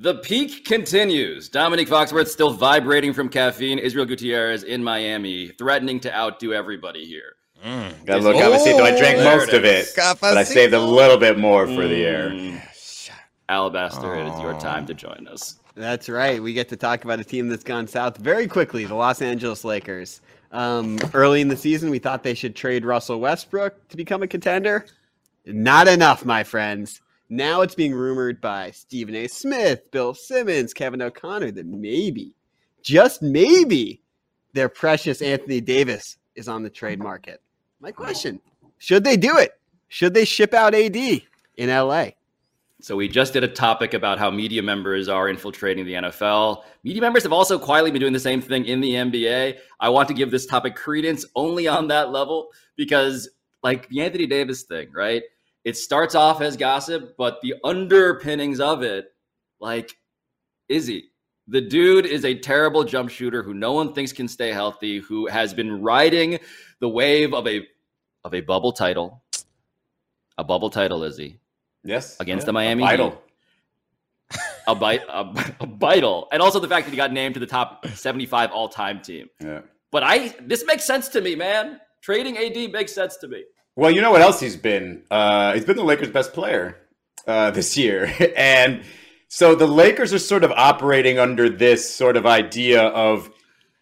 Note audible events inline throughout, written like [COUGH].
The peak continues. Domonique Foxworth still vibrating from caffeine. Israel Gutierrez in Miami, threatening to outdo everybody here. Mm, gotta look, obviously, I drank most of it, but I saved a little bit more for mm. the air. Mm. Alabaster, oh. it is your time to join us. That's right. We get to talk about a team that's gone south very quickly the Los Angeles Lakers. Um, early in the season, we thought they should trade Russell Westbrook to become a contender. Not enough, my friends. Now it's being rumored by Stephen A. Smith, Bill Simmons, Kevin O'Connor that maybe, just maybe, their precious Anthony Davis is on the trade market. My question should they do it? Should they ship out AD in LA? So we just did a topic about how media members are infiltrating the NFL. Media members have also quietly been doing the same thing in the NBA. I want to give this topic credence only on that level because, like the Anthony Davis thing, right? It starts off as gossip, but the underpinnings of it, like Izzy, the dude is a terrible jump shooter who no one thinks can stay healthy, who has been riding the wave of a of a bubble title, a bubble title, Izzy. Yes, against yeah, the Miami Heat. a bite, a, [LAUGHS] a vital, and also the fact that he got named to the top seventy-five all-time team. Yeah, but I this makes sense to me, man. Trading AD makes sense to me. Well, you know what else he's been? Uh, he's been the Lakers' best player uh, this year, [LAUGHS] and so the Lakers are sort of operating under this sort of idea of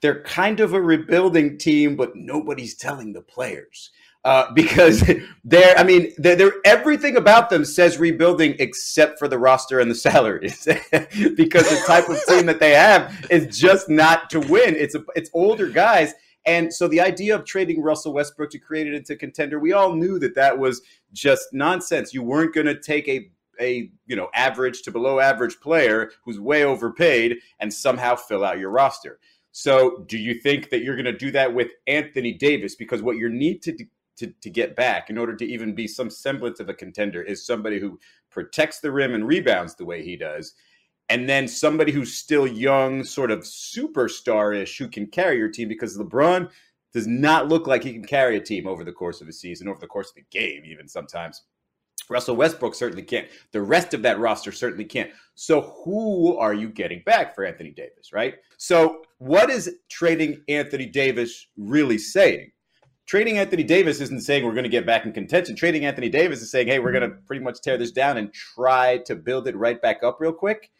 they're kind of a rebuilding team, but nobody's telling the players. Uh, [LAUGHS] because they're, I mean, they're, they're, everything about them says rebuilding except for the roster and the salaries. [LAUGHS] because the type of team that they have is just not to win. It's a, it's older guys and so the idea of trading Russell Westbrook to create it into contender, we all knew that that was just nonsense. You weren't going to take a a you know average to below average player who's way overpaid and somehow fill out your roster. So do you think that you're going to do that with Anthony Davis? Because what you need to to, to get back in order to even be some semblance of a contender is somebody who protects the rim and rebounds the way he does and then somebody who's still young, sort of superstar-ish, who can carry your team because LeBron does not look like he can carry a team over the course of a season, over the course of a game, even sometimes. Russell Westbrook certainly can't. The rest of that roster certainly can't. So who are you getting back for Anthony Davis, right? So what is trading Anthony Davis really saying? Trading Anthony Davis isn't saying we're going to get back in contention. Trading Anthony Davis is saying, hey, we're going to pretty much tear this down and try to build it right back up real quick.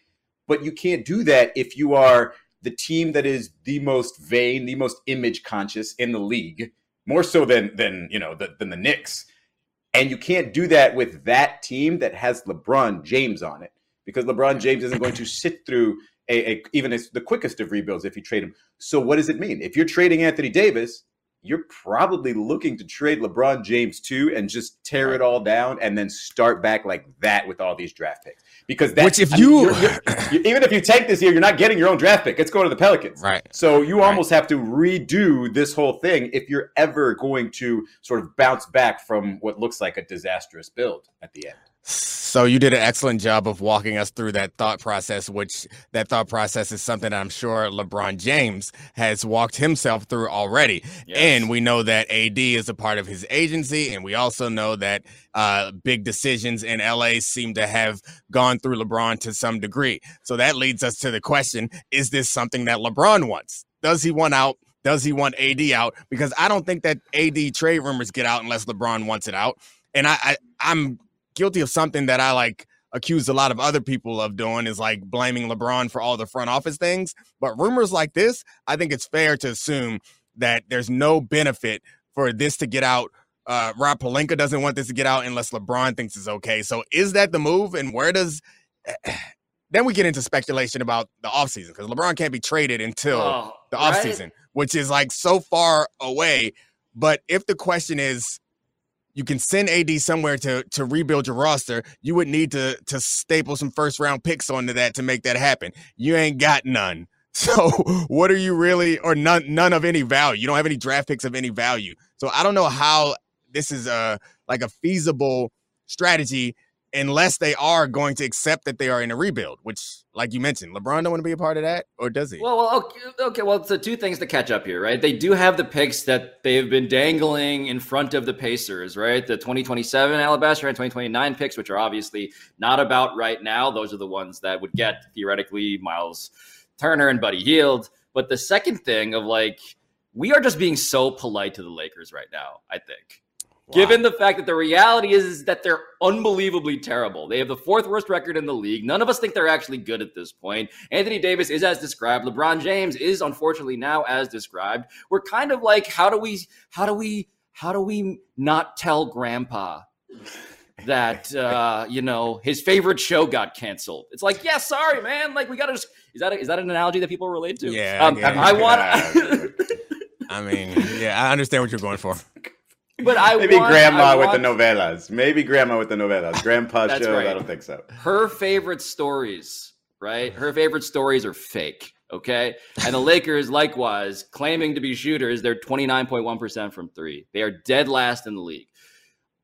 But you can't do that if you are the team that is the most vain, the most image conscious in the league, more so than than you know the, than the Knicks. And you can't do that with that team that has LeBron James on it because LeBron James isn't going to sit through a, a even the quickest of rebuilds if you trade him. So what does it mean? If you're trading Anthony Davis, you're probably looking to trade LeBron James too and just tear it all down and then start back like that with all these draft picks because that's which if you mean, you're, you're, even if you take this year, you're not getting your own draft pick. It's going to the Pelicans, right? So you almost right. have to redo this whole thing if you're ever going to sort of bounce back from what looks like a disastrous build at the end. So you did an excellent job of walking us through that thought process, which that thought process is something I'm sure LeBron James has walked himself through already. Yes. And we know that AD is a part of his agency, and we also know that uh, big decisions in LA seem to have gone through LeBron to some degree. So that leads us to the question: Is this something that LeBron wants? Does he want out? Does he want AD out? Because I don't think that AD trade rumors get out unless LeBron wants it out. And I, I I'm guilty of something that I like accused a lot of other people of doing is like blaming LeBron for all the front office things. But rumors like this, I think it's fair to assume that there's no benefit for this to get out. Uh, Rob Pelinka doesn't want this to get out unless LeBron thinks it's okay. So is that the move? And where does [SIGHS] then we get into speculation about the offseason because LeBron can't be traded until oh, the offseason, right? which is like so far away. But if the question is, you can send AD somewhere to to rebuild your roster. You would need to to staple some first round picks onto that to make that happen. You ain't got none. [LAUGHS] So what are you really or none none of any value? You don't have any draft picks of any value. So I don't know how this is a like a feasible strategy unless they are going to accept that they are in a rebuild, which, like you mentioned, LeBron don't want to be a part of that, or does he? Well, well okay, okay. Well, so two things to catch up here, right? They do have the picks that they've been dangling in front of the Pacers, right? The 2027 Alabaster and 2029 picks, which are obviously not about right now. Those are the ones that would get theoretically Miles Turner and Buddy Hield. But the second thing of like, we are just being so polite to the Lakers right now, I think. Given the fact that the reality is, is that they're unbelievably terrible. They have the fourth worst record in the league. None of us think they're actually good at this point. Anthony Davis is as described. LeBron James is unfortunately now as described. We're kind of like, how do we, how do we, how do we not tell grandpa that uh, you know his favorite show got canceled? It's like, yeah, sorry, man. Like we gotta just is that a, is that an analogy that people relate to? Yeah, um, I, I want. I mean, yeah, I understand what you're going for. [LAUGHS] But I maybe want, grandma I with want, the novellas. Maybe grandma with the novellas. [LAUGHS] Grandpa shows. right. I don't think so. Her favorite stories, right? Her favorite stories are fake. Okay. And the Lakers, [LAUGHS] likewise, claiming to be shooters, they're 29.1% from three. They are dead last in the league.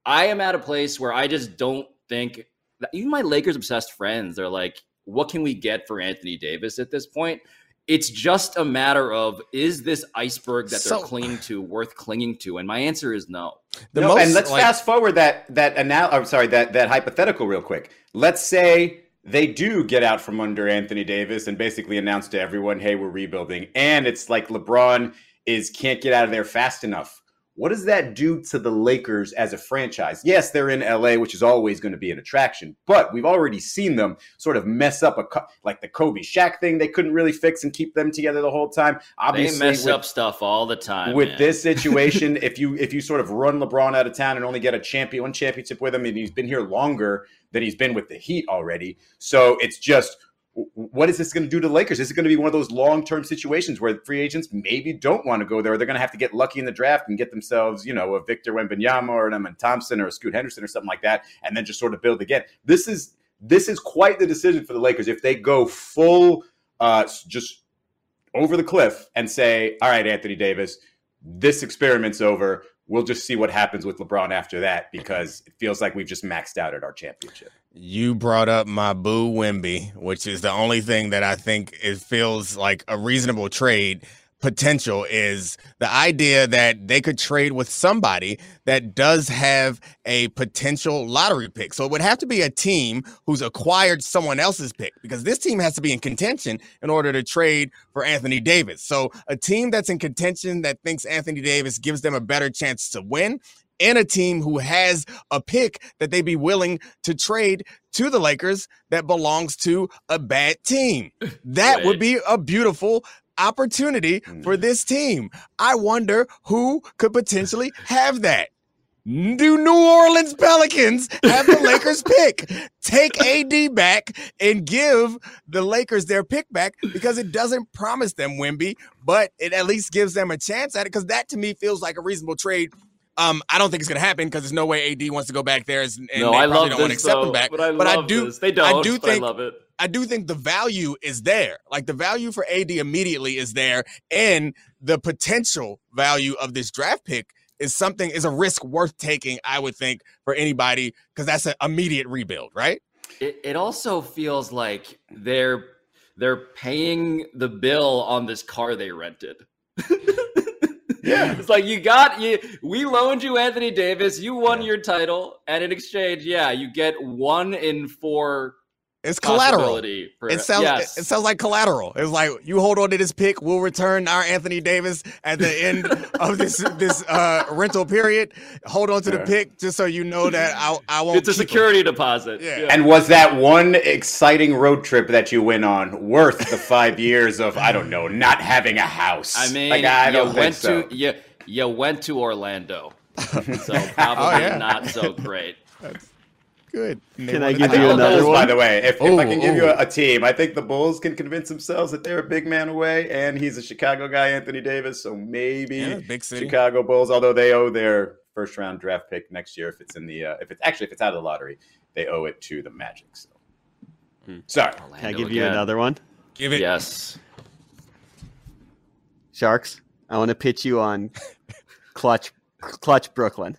I am at a place where I just don't think that even my Lakers obsessed friends are like, what can we get for Anthony Davis at this point? It's just a matter of is this iceberg that So- they're clinging to worth clinging to? And my answer is no. The no, most, and let's like- fast forward that that anal- I'm sorry that that hypothetical real quick. Let's say they do get out from under Anthony Davis and basically announce to everyone, "Hey, we're rebuilding," and it's like LeBron is can't get out of there fast enough. What does that do to the Lakers as a franchise? Yes, they're in LA, which is always going to be an attraction, but we've already seen them sort of mess up a co- like the Kobe Shaq thing. They couldn't really fix and keep them together the whole time. Obviously, they mess with- up stuff all the time. with man. this situation, [LAUGHS] if you if you sort of run LeBron out of town and only get a champion one championship with him, and he's been here longer than he's been with the Heat already, so it's just what is this going to do to the Lakers? Is it going to be one of those long term situations where free agents maybe don't want to go there? They're going to have to get lucky in the draft and get themselves, you know, a Victor Wembanyama or an Amen Thompson or a Scoot Henderson or something like that, and then just sort of build again. This is this is quite the decision for the Lakers if they go full, uh, just over the cliff and say, "All right, Anthony Davis." this experiment's over. We'll just see what happens with LeBron after that because it feels like we've just maxed out at our championship. You brought up my boo Wemby, which is the only thing that I think it feels like a reasonable trade potential is the idea that they could trade with somebody that does have a potential lottery pick. So it would have to be a team who's acquired someone else's pick because this team has to be in contention in order to trade for Anthony Davis. So a team that's in contention that thinks Anthony Davis gives them a better chance to win and a team who has a pick that they'd be willing to trade to the Lakers that belongs to a bad team. [LAUGHS] That would be a beautiful opportunity for mm. this team. I wonder who could potentially have that. Do New Orleans Pelicans have the Lakers [LAUGHS] pick? Take AD back and give the Lakers their pick back because it doesn't promise them Wemby, but it at least gives them a chance at it because that to me feels like a reasonable trade. Um, I don't think it's going to happen because there's no way AD wants to go back there, and no, they I probably love don't want to this, accept though, him back. But I, but I do, this. They don't. I do but think I love it. I do think the value is there. Like the value for AD immediately is there, and the potential value of this draft pick is something is a risk worth taking. I would think for anybody because that's an immediate rebuild, right? It, it also feels like they're they're paying the bill on this car they rented. [LAUGHS] Yeah. It's like you got you we loaned you Anthony Davis, you won your title, and in exchange, yeah, you get one in four It's collateral. for- It sounds yes. it sounds like collateral. It's like you hold on to this pick, we'll return our Anthony Davis at the end of this [LAUGHS] this uh, rental period. Hold on to the pick just so you know that I I won't. it's a keep him. security deposit. Yeah. And was that one exciting road trip that you went on worth the five years of I don't know not having a house? I mean, like, I you don't went think so. to you you went to Orlando, so probably [LAUGHS] Oh, yeah. not so great. Good. Can I give I you think go the another Bulls, one? by the way, if, if I can give you a, a team, I think the Bulls can convince themselves that they're a big man away, and he's a Chicago guy, Anthony Davis. So maybe Yeah, big city. Chicago Bulls, although they owe their first round draft pick next year if it's in the uh, if it's actually if it's out of the lottery, they owe it to the Magic. So Hmm. sorry. Can I Orlando give you another one? Give it. Yes. Sharks. I want to pitch you on [LAUGHS] clutch clutch Brooklyn.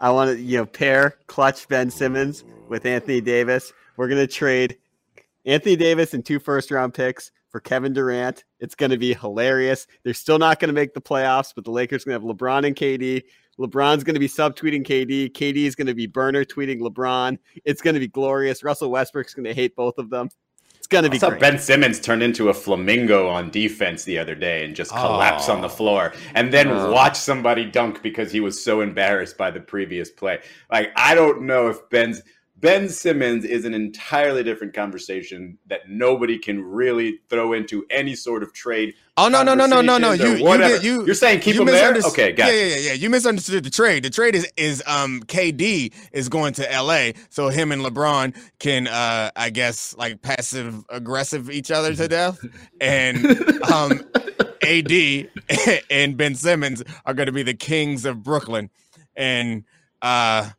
I want to you know pair clutch Ben Simmons with Anthony Davis. We're gonna trade Anthony Davis and two first round picks for Kevin Durant. It's going to be hilarious. They're still not going to make the playoffs, but the Lakers going to have LeBron and KD. LeBron's going to be subtweeting KD. KD is going to be burner tweeting LeBron. It's going to be glorious. Russell Westbrook's going to hate both of them. It's going to be great. Ben Simmons turned into a flamingo on defense the other day and just collapse oh. on the oh. floor and then oh. watch somebody dunk because he was so embarrassed by the previous play. Like, I don't know if Ben's – Ben Simmons is an entirely different conversation that nobody can really throw into any sort of trade. Oh no no no no no no you you, you you're saying keep you him there? Okay, got yeah, yeah yeah yeah. You misunderstood the trade. The trade is is um KD is going to LA, so him and LeBron can uh I guess like passive aggressive each other to death, and um AD [LAUGHS] and Ben Simmons are going to be the kings of Brooklyn, and uh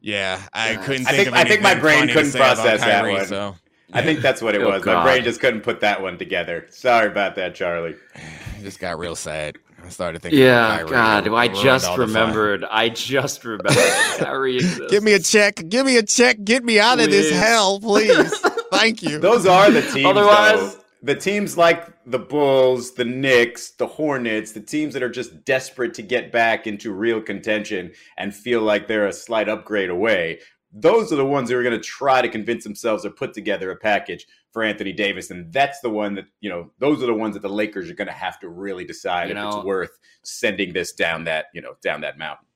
yeah, I couldn't. I think, I think my brain couldn't process Kyrie, that one. So. I think that's what it [LAUGHS] oh, was. God. My brain just couldn't put that one together. Sorry about that, Charlie. [SIGHS] just got real sad. I started thinking. Yeah, God, I just remembered. I just remembered. [LAUGHS] Kyrie Give me a check. Give me a check. Get me out please. of this hell, please. [LAUGHS] Thank you. Those are the teams. Otherwise, though the teams like the Bulls, the Knicks, the Hornets, the teams that are just desperate to get back into real contention and feel like they're a slight upgrade away, those are the ones who are going to try to convince themselves or put together a package for Anthony Davis. And that's the one that, you know, those are the ones that the Lakers are going to have to really decide you if know, it's worth sending this down that, you know, down that mountain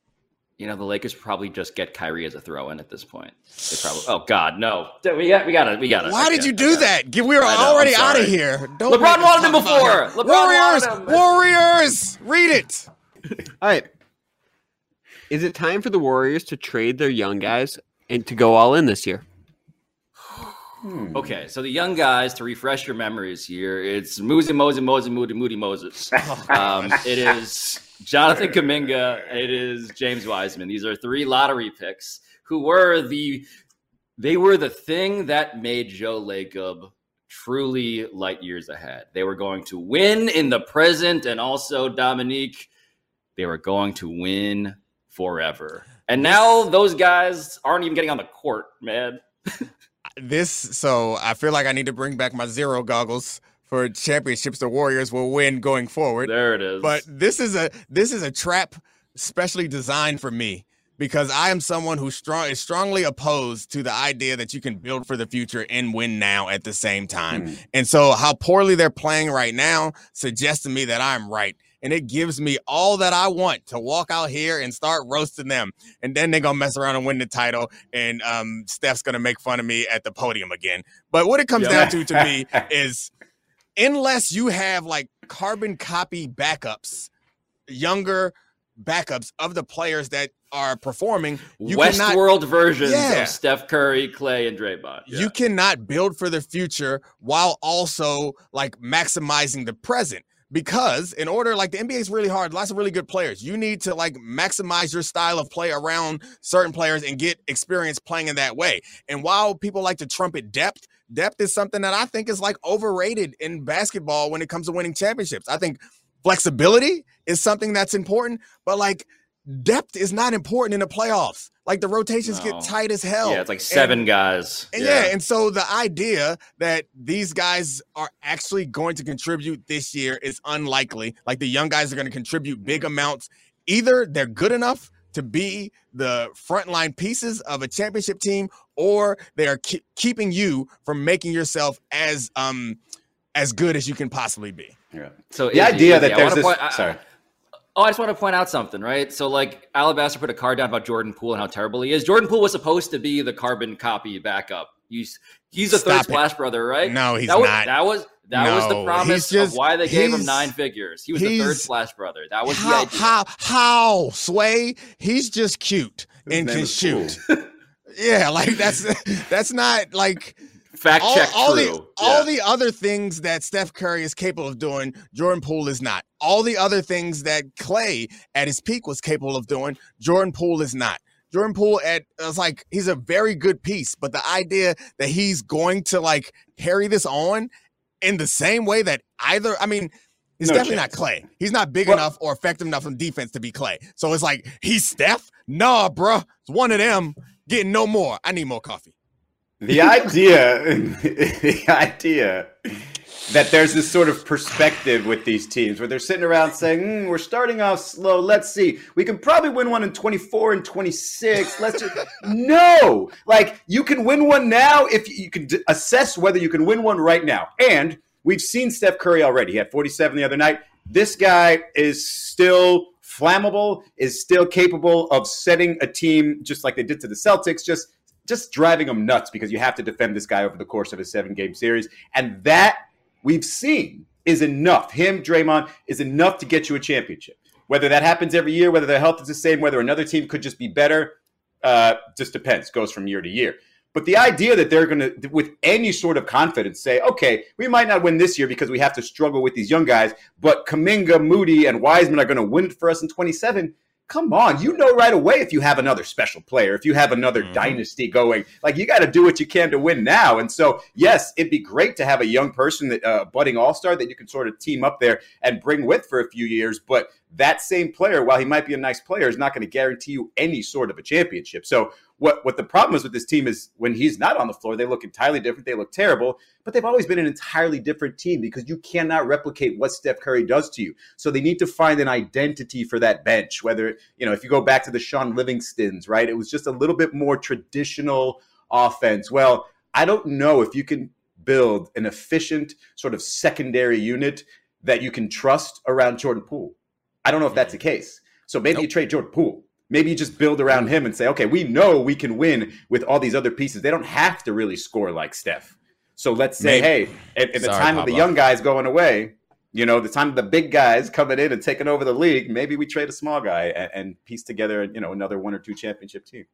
you know, the Lakers probably just get Kyrie as a throw in at this point. They probably. Oh God, no! We got, we got it. We got it. Why did you do that? We were already out of here. Don't LeBron wanted him before. LeBron Warriors, him. Warriors, read it. All right. Is it time for the Warriors to trade their young guys and to go all in this year? Hmm. Okay, so the young guys, to refresh your memories here, it's Muzi Moses Moses Moody Moody Moses. [LAUGHS] Um, it is Jonathan Kuminga, it is James Wiseman. These are three lottery picks who were the they were the thing that made Joe Lacob truly light years ahead. They were going to win in the present and also Domonique, they were going to win forever. And now those guys aren't even getting on the court, man. [LAUGHS] this so I feel like I need to bring back my zero goggles for championships the Warriors will win going forward. There it is. But this is a this is a trap specially designed for me because I am someone who strong is strongly opposed to the idea that you can build for the future and win now at the same time. Hmm. And so how poorly they're playing right now suggests to me that I'm right. And it gives me all that I want to walk out here and start roasting them. And then they're gonna mess around and win the title. And um, Steph's gonna make fun of me at the podium again. But what it comes yeah. down to to me is unless you have like carbon copy backups, younger backups of the players that are performing. You Westworld cannot, versions yeah. of Steph Curry, Klay, and Draymond. Yeah. You cannot build for the future while also like maximizing the present. Because in order, like the NBA is really hard, lots of really good players. You need to like maximize your style of play around certain players and get experience playing in that way. And while people like to trumpet depth, depth is something that I think is like overrated in basketball when it comes to winning championships. I think flexibility is something that's important, but like depth is not important in the playoffs. Like the rotations no. get tight as hell. Yeah, it's like seven and, guys. And yeah. yeah, and so the idea that these guys are actually going to contribute this year is unlikely. Like the young guys are going to contribute big amounts. Either they're good enough to be the frontline pieces of a championship team, or they are ke- keeping you from making yourself as um as good as you can possibly be. Yeah. So the idea that there's this. Point, I, sorry. Oh, I just want to point out something, right? So, like, Alabaster put a card down about Jordan Poole and how terrible he is. Jordan Poole was supposed to be the carbon copy backup. He's he's a Stop third it. splash brother, right? No, he's that was, not. That was that no, was the promise just, of why they gave him nine figures. He was the third splash brother. That was how, the idea. How how sway? He's just cute His and can shoot. [LAUGHS] yeah, like that's [LAUGHS] that's not like fact check all, true. The, yeah. all the other things that Steph Curry is capable of doing, Jordan Poole is not. All the other things that Klay at his peak was capable of doing, Jordan Poole is not. Jordan Poole at it's like he's a very good piece, but the idea that he's going to like carry this on in the same way that either I mean He's No definitely chance. not Klay. He's not big Well- enough or effective enough on defense to be Klay. So it's like he's Steph. Nah, bruh. It's one of them getting no more. I need more coffee. The idea, [LAUGHS] the idea that there's this sort of perspective with these teams where they're sitting around saying, "Hmm, "We're starting off slow. Let's see. We can probably win one in 24 and 26. Let's just [LAUGHS] no. Like you can win one now if you can d- assess whether you can win one right now. And we've seen Steph Curry already. He had 47 the other night. This guy is still flammable. Is still capable of setting a team just like they did to the Celtics. Just just driving them nuts because you have to defend this guy over the course of a seven game series. And that we've seen is enough. Him, Draymond, is enough to get you a championship. Whether that happens every year, whether their health is the same, whether another team could just be better, uh, just depends. Goes from year to year. But the idea that they're going to, with any sort of confidence, say, okay, we might not win this year because we have to struggle with these young guys, but Kuminga, Moody, and Wiseman are going to win it for us in 27 come on you know right away if you have another special player if you have another Mhm. dynasty going. Like you got to do what you can to win now. And so yes it'd be great to have a young person that uh, budding all-star that you can sort of team up there and bring with for a few years but that same player while he might be a nice player is not going to guarantee you any sort of a championship. So what what the problem is with this team is when he's not on the floor they look entirely different they look terrible but they've always been an entirely different team because you cannot replicate what Steph Curry does to you. So they need to find an identity for that bench. Whether, you know, if you go back to the Sean Livingstons, right? It was just a little bit more traditional offense. Well, I don't know if you can build an efficient sort of secondary unit that you can trust around Jordan Poole. I don't know if that's the mm-hmm. case. So maybe you trade Jordan Poole. Maybe you just build around him and say, okay, we know we can win with all these other pieces. They don't have to really score like Steph. So let's say, Maybe. hey, at, at the Sorry, time of the young guys going away, you know, the time of the big guys coming in and taking over the league, maybe we trade a small guy and, and piece together, you know, another one or two championship team.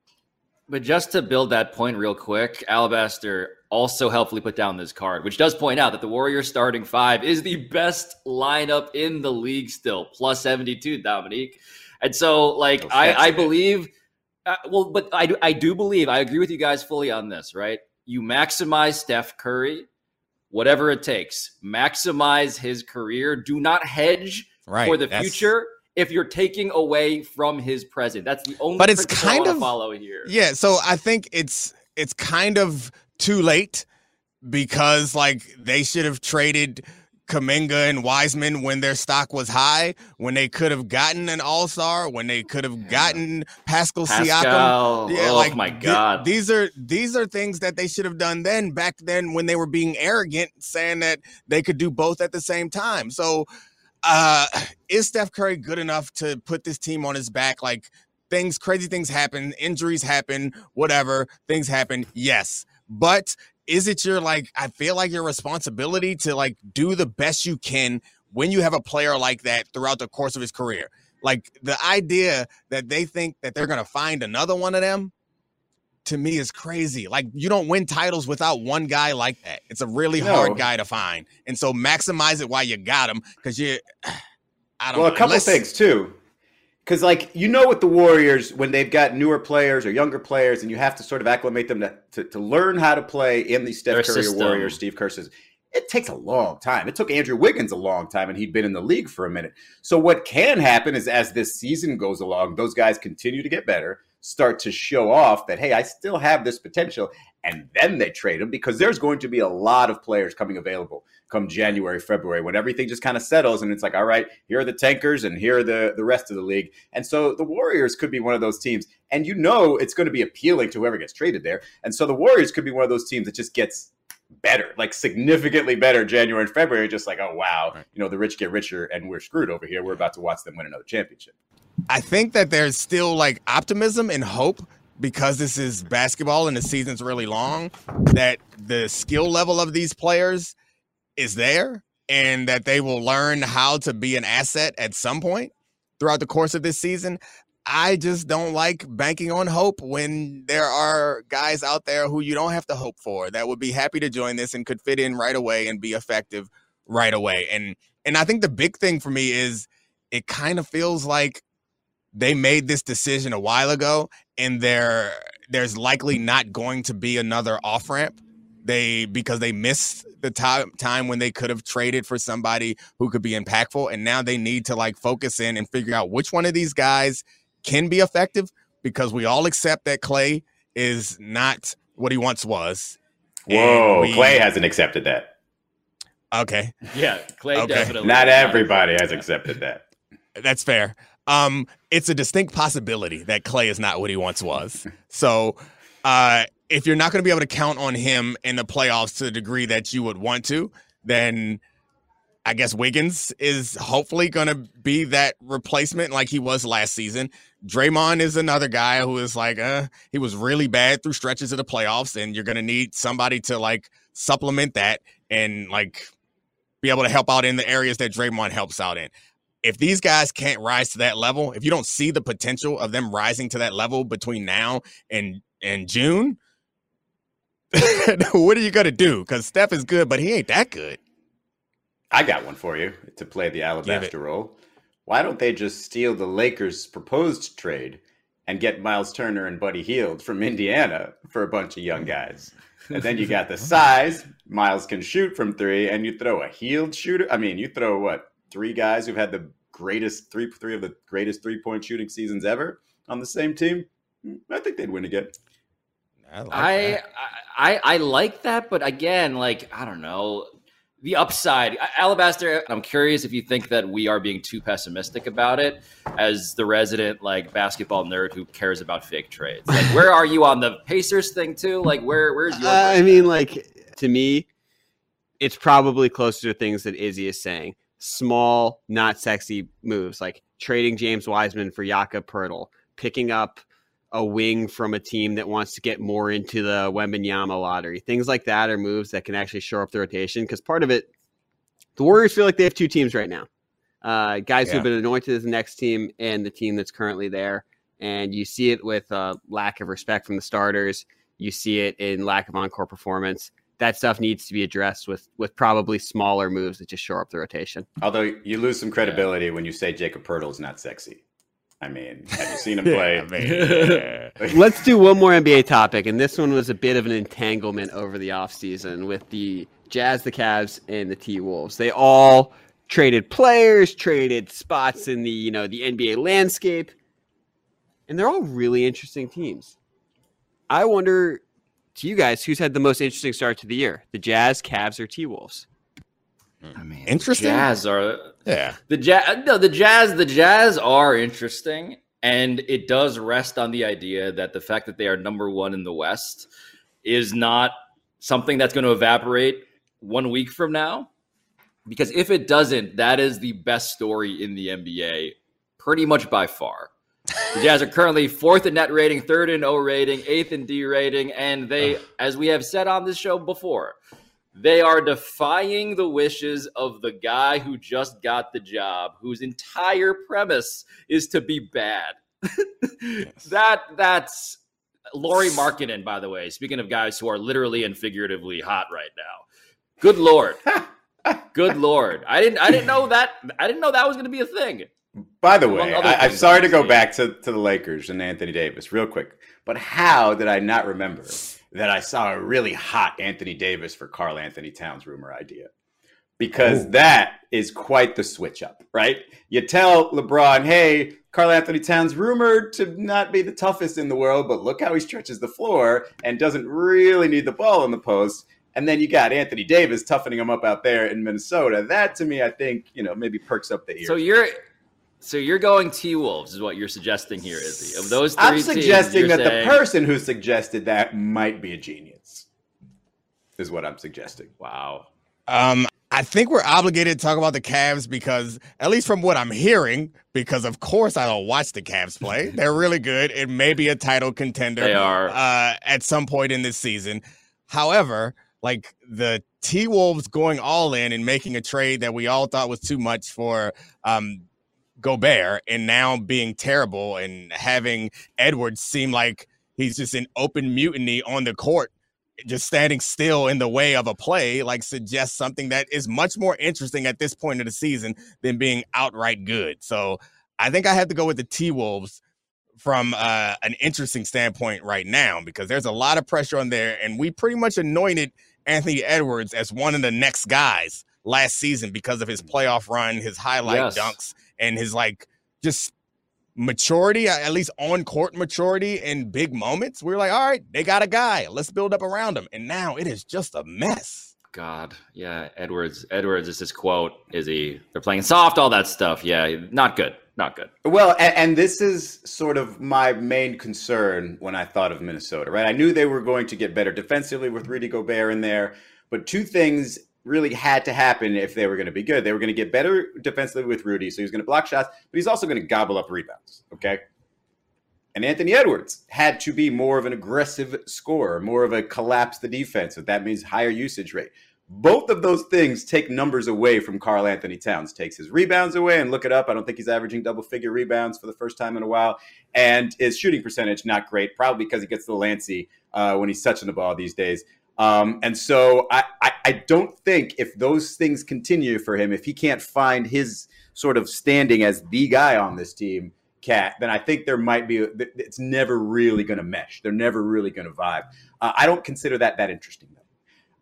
But just to build that point real quick, Alabaster also helpfully put down this card, which does point out that the Warriors starting five is the best lineup in the league still, plus 72, Domonique. And so, like, No I, I believe, uh, well, but I do, I do believe, I agree with you guys fully on this, right? You maximize Steph Curry, whatever it takes, maximize his career. Do not hedge Right. for the That's- future if you're taking away from his present. That's the only But it's kind of- follow here. Yeah, so I think it's it's kind of too late because like they should have traded Kuminga and Wiseman when their stock was high, when they could have gotten an All Star, when they could have gotten Pascal, Siakam. Pascal. Yeah, oh like my god. these are these are things that they should have done then back then when they were being arrogant, saying that they could do both at the same time. So uh is Steph Curry good enough to put this team on his back? Like things, crazy things happen, injuries happen, whatever, things happen. Yes. But is it your like I feel like your responsibility to like do the best you can when you have a player like that throughout the course of his career? Like the idea that they think that they're gonna find another one of them to me is crazy. Like you don't win titles without one guy like that. It's a really No. hard guy to find. And so maximize it while you got him because you [SIGHS] I don't Well, know. a couple Unless- things too. Because, like, you know, with the Warriors, when they've got newer players or younger players, and you have to sort of acclimate them to, to, to learn how to play in the Steph Their Curry system. Warriors, Steve Kerr says, it takes a long time. It took Andrew Wiggins a long time, and he'd been in the league for a minute. So, what can happen is as this season goes along, those guys continue to get better, start to show off that, hey, I still have this potential. And then they trade him because there's going to be a lot of players coming available come January, February, when everything just kind of settles and it's like, all right, here are the tankers and here are the, the rest of the league. And so the Warriors could be one of those teams. And you know it's going to be appealing to whoever gets traded there. And so the Warriors could be one of those teams that just gets better, like significantly better January and February, just like, oh wow, Right. you know, the rich get richer and we're screwed over here. We're about to watch them win another championship. I think that there's still like optimism and hope because this is basketball and the season's really long that the skill level of these players is there and that they will learn how to be an asset at some point throughout the course of this season. I just don't like banking on hope when there are guys out there who you don't have to hope for that would be happy to join this and could fit in right away and be effective right away. And and I think the big thing for me is it kind of feels like they made this decision a while ago and there there's likely not going to be another off ramp They because they missed the time time when they could have traded for somebody who could be impactful, and now they need to like focus in and figure out which one of these guys can be effective. Because we all accept that Klay is not what he once was. Whoa, we, Klay hasn't accepted that. Okay. Yeah, Klay okay. definitely. Not everybody has accepted that. That's fair. Um, it's a distinct possibility that Klay is not what he once was. So, uh, if you're not going to be able to count on him in the playoffs to the degree that you would want to, then I guess Wiggins is hopefully going to be that replacement like he was last season. Draymond is another guy who is like, uh, he was really bad through stretches of the playoffs, and you're going to need somebody to like supplement that and like be able to help out in the areas that Draymond helps out in. If these guys can't rise to that level, if you don't see the potential of them rising to that level between now and and June, [LAUGHS] what are you gonna do? Because Steph is good, but he ain't that good. I got one for you to play the alabaster role. Why don't they just steal the Lakers' proposed trade and get Miles Turner and Buddy Hield from Indiana for a bunch of young guys? And then you got the [LAUGHS] size. Miles can shoot from three, and you throw a Hield shooter. I mean, you throw what three guys who've had the greatest three three of the greatest three point shooting seasons ever on the same team. I think they'd win again. I like I, I, I like that, but again, like I don't know the upside. Alabaster. I'm curious if you think that we are being too pessimistic about it, as the resident like basketball nerd who cares about fake trades. Like, where are you on the Pacers thing too? Like, where where's your? Uh, I mean, like to me, it's probably closer to things that Izzy is saying. Small, not sexy moves like trading James Wiseman for Jakob Poeltl, picking up a wing from a team that wants to get more into the Wembanyama lottery. Things like that are moves that can actually shore up the rotation because part of it, the Warriors feel like they have two teams right now. Uh, guys yeah. who've been anointed as the next team and the team that's currently there. And you see it with uh, lack of respect from the starters. You see it in lack of encore performance. That stuff needs to be addressed with with probably smaller moves that just shore up the rotation. Although you lose some credibility yeah. when you say Jakob Poeltl is not sexy. I mean, have you seen him [LAUGHS] play? [LAUGHS] yeah, Let's do one more NBA topic, and this one was a bit of an entanglement over the offseason with the Jazz, the Cavs, and the T Wolves. They all traded players, traded spots in the you know the NBA landscape, and they're all really interesting teams. I wonder to you guys who's had the most interesting start to the year: the Jazz, Cavs, or T Wolves? I mean, hmm. interesting. Jazz are yeah. The jazz no the jazz the jazz are interesting, and it does rest on the idea that the fact that they are number one in the West is not something that's going to evaporate one week from now. Because if it doesn't, that is the best story in the NBA, pretty much by far. The Jazz are currently fourth in net rating, third in O rating, eighth in D rating, and they, as we have said on this show before, they are defying the wishes of the guy who just got the job, whose entire premise is to be bad. yes. [LAUGHS] That that's Lauri Markkanen, by the way. Speaking of guys who are literally and figuratively hot right now. Good lord. [LAUGHS] Good lord. I didn't I didn't know that I didn't know that was gonna be a thing. By the way, I, am sorry to go back to, to the Lakers and Anthony Davis real quick, but how did I not remember that I saw a really hot Anthony Davis for Karl-Anthony Towns rumor idea. Because oh. that is quite the switch up, right? You tell LeBron, hey, Karl-Anthony Towns rumored to not be the toughest in the world, but look how he stretches the floor and doesn't really need the ball in the post. And then you got Anthony Davis toughening him up out there in Minnesota. That to me, I think, you know, maybe perks up the ears. So you're so you're going T Wolves is what you're suggesting here, Izzy. Of those three I'm suggesting teams, that saying... the person who suggested that might be a genius. Is what I'm suggesting. Wow. Um, I think we're obligated to talk about the Cavs because, at least from what I'm hearing, because of course I don't watch the Cavs play. [LAUGHS] They're really good. It may be a title contender. They are uh, at some point in this season. However, like the T Wolves going all in and making a trade that we all thought was too much for um, Gobert and now being terrible and having Edwards seem like he's just an open mutiny on the court, just standing still in the way of a play, like suggests something that is much more interesting at this point of the season than being outright good. So I think I have to go with the T Wolves from uh, an interesting standpoint right now because there's a lot of pressure on there, and we pretty much anointed Anthony Edwards as one of the next guys last season because of his playoff run, his highlight yes. dunks, and his like just maturity, at least on court maturity in big moments. We are like, all right, they got a guy. Let's build up around him. And now it is just a mess. God, yeah, Edwards. Edwards is his quote. Is he? They're playing soft, all that stuff. Yeah, not good, not good. Well, and, and, this is sort of my main concern when I thought of Minnesota. Right, I knew they were going to get better defensively with Rudy Gobert in there, but two things really had to happen if they were going to be good. They were going to get better defensively with Rudy, so he's going to block shots, but he's also going to gobble up rebounds. Okay. And Anthony Edwards had to be more of an aggressive scorer, more of a collapse the defense. So that means higher usage rate. Both of those things take numbers away from Karl-Anthony Towns. Takes his rebounds away and look it up. I don't think he's averaging double figure rebounds for the first time in a while. And his shooting percentage, not great, probably because he gets the Lancy uh, when he's touching the ball these days. Um, and so I, I, I don't think if those things continue for him, if he can't find his sort of standing as the guy on this team, Cat, then I think there might be. It's never really going to mesh. They're never really going to vibe. Uh, I don't consider that that interesting though.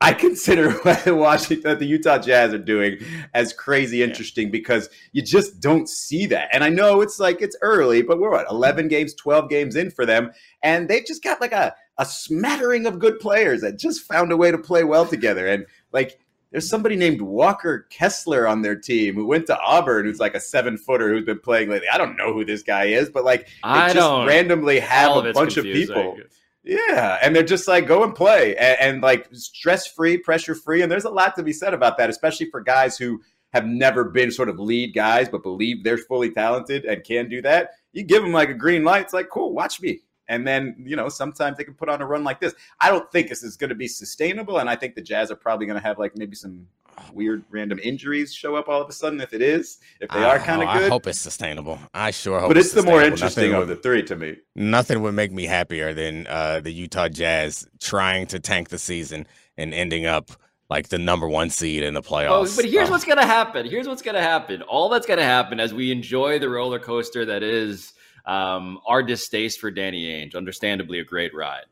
I [LAUGHS] consider what Washington, the Utah Jazz are doing as crazy interesting yeah. because you just don't see that. And I know it's like it's early, but we're what, 11 games, 12 games in for them. And they've just got like a, a smattering of good players that just found a way to play well together. And like there's somebody named Walker Kessler on their team who went to Auburn, who's like a seven footer who's been playing lately. I don't know who this guy is, but like I just randomly have a bunch confusing. of people. Yeah, and they're just like go and play and, and like stress free, pressure free, and there's a lot to be said about that, especially for guys who have never been sort of lead guys but believe they're fully talented and can do that. You give them like a green light, it's like cool, watch me, and then, you know, sometimes they can put on a run like this. I don't think this is going to be sustainable. And I think the Jazz are probably going to have like maybe some weird random injuries show up all of a sudden if it is, if they are kind of good. I hope it's sustainable. I sure hope But it's, it's the more interesting nothing of would, the three to me. Nothing would make me happier than uh, the Utah Jazz trying to tank the season and ending up like the number one seed in the playoffs. Oh, but here's uh, what's going to happen. Here's what's going to happen. All that's going to happen as we enjoy the roller coaster that is um, our distaste for Danny Ainge, understandably a great ride.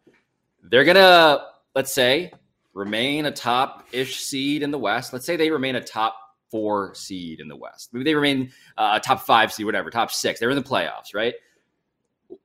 They're gonna, let's say, remain a top ish seed in the West. Let's say they remain a top four seed in the West. Maybe they remain uh, a top five seed, whatever, top six. They're in the playoffs, right?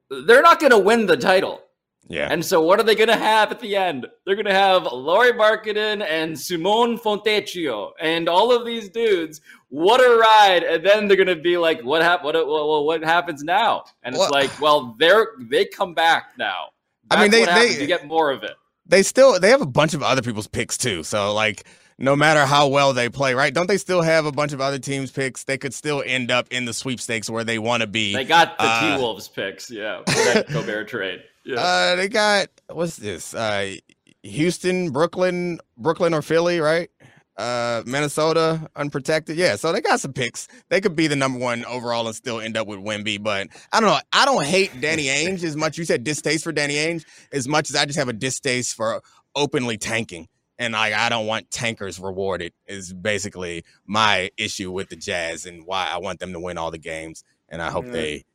They're not going to win the title. Yeah. And so what are they going to have at the end? They're going to have Lauri Markkanen and Simone Fontecchio and all of these dudes. What a ride! And then they're going to be like, what hap- what, what, what happens now? And it's well, like, well, they're they come back now. That's I mean, they they you get more of it. They still they have a bunch of other people's picks too. So like no matter how well they play, right? Don't they still have a bunch of other teams' picks? They could still end up in the sweepstakes where they want to be. They got the uh, T Wolves picks, yeah, [LAUGHS] Gobert trade. Yeah. Uh, they got what's this? Uh, Houston, Brooklyn, Brooklyn or Philly, right? Uh, Minnesota unprotected. Yeah, so they got some picks. They could be the number one overall and still end up with Wemby. But I don't know. I don't hate Danny [LAUGHS] Ainge as much. You said distaste for Danny Ainge as much as I just have a distaste for openly tanking. And I, I don't want tankers rewarded. Is basically my issue with the Jazz and why I want them to win all the games. And I hope mm. they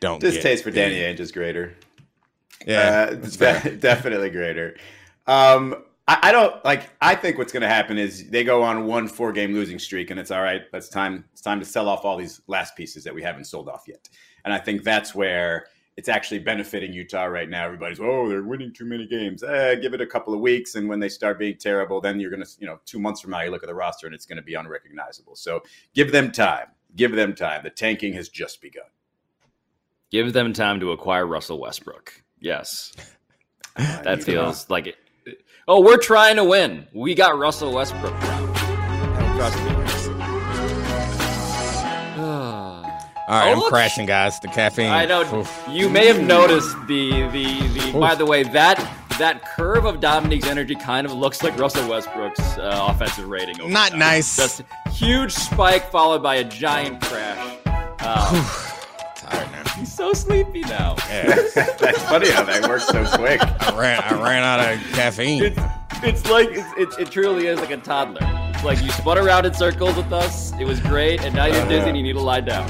don't. Distaste for Danny Ainge is greater. Yeah, uh, de- [LAUGHS] definitely greater. Um, I, I, don't like. I think what's going to happen is they go on one four game losing streak, and it's all right. That's time. It's time to sell off all these last pieces that we haven't sold off yet. And I think that's where it's actually benefiting Utah right now. Everybody's oh they're winning too many games. Eh, give it a couple of weeks, and when they start being terrible, then you're gonna you know two months from now you look at the roster and it's going to be unrecognizable. So give them time. Give them time. The tanking has just begun. Give them time to acquire Russell Westbrook. Yes. Uh, [LAUGHS] that feels like it. Oh, we're trying to win. We got Russell Westbrook trust [SIGHS] me. All right, oh, I'm look. crashing, guys. The caffeine. I know. Oof. You may have noticed the the the. Oof. By the way, that that curve of Domonique's energy kind of looks like Russell Westbrook's uh, offensive rating. Not time. nice. Just huge spike followed by a giant crash. Um, He's so sleepy now. Yeah. [LAUGHS] That's funny how that works so quick. I ran, I ran out of caffeine. It's, it's like it's, it, it truly is like a toddler. It's like you spun around in circles with us. It was great, and now you're uh, dizzy and you need to lie down.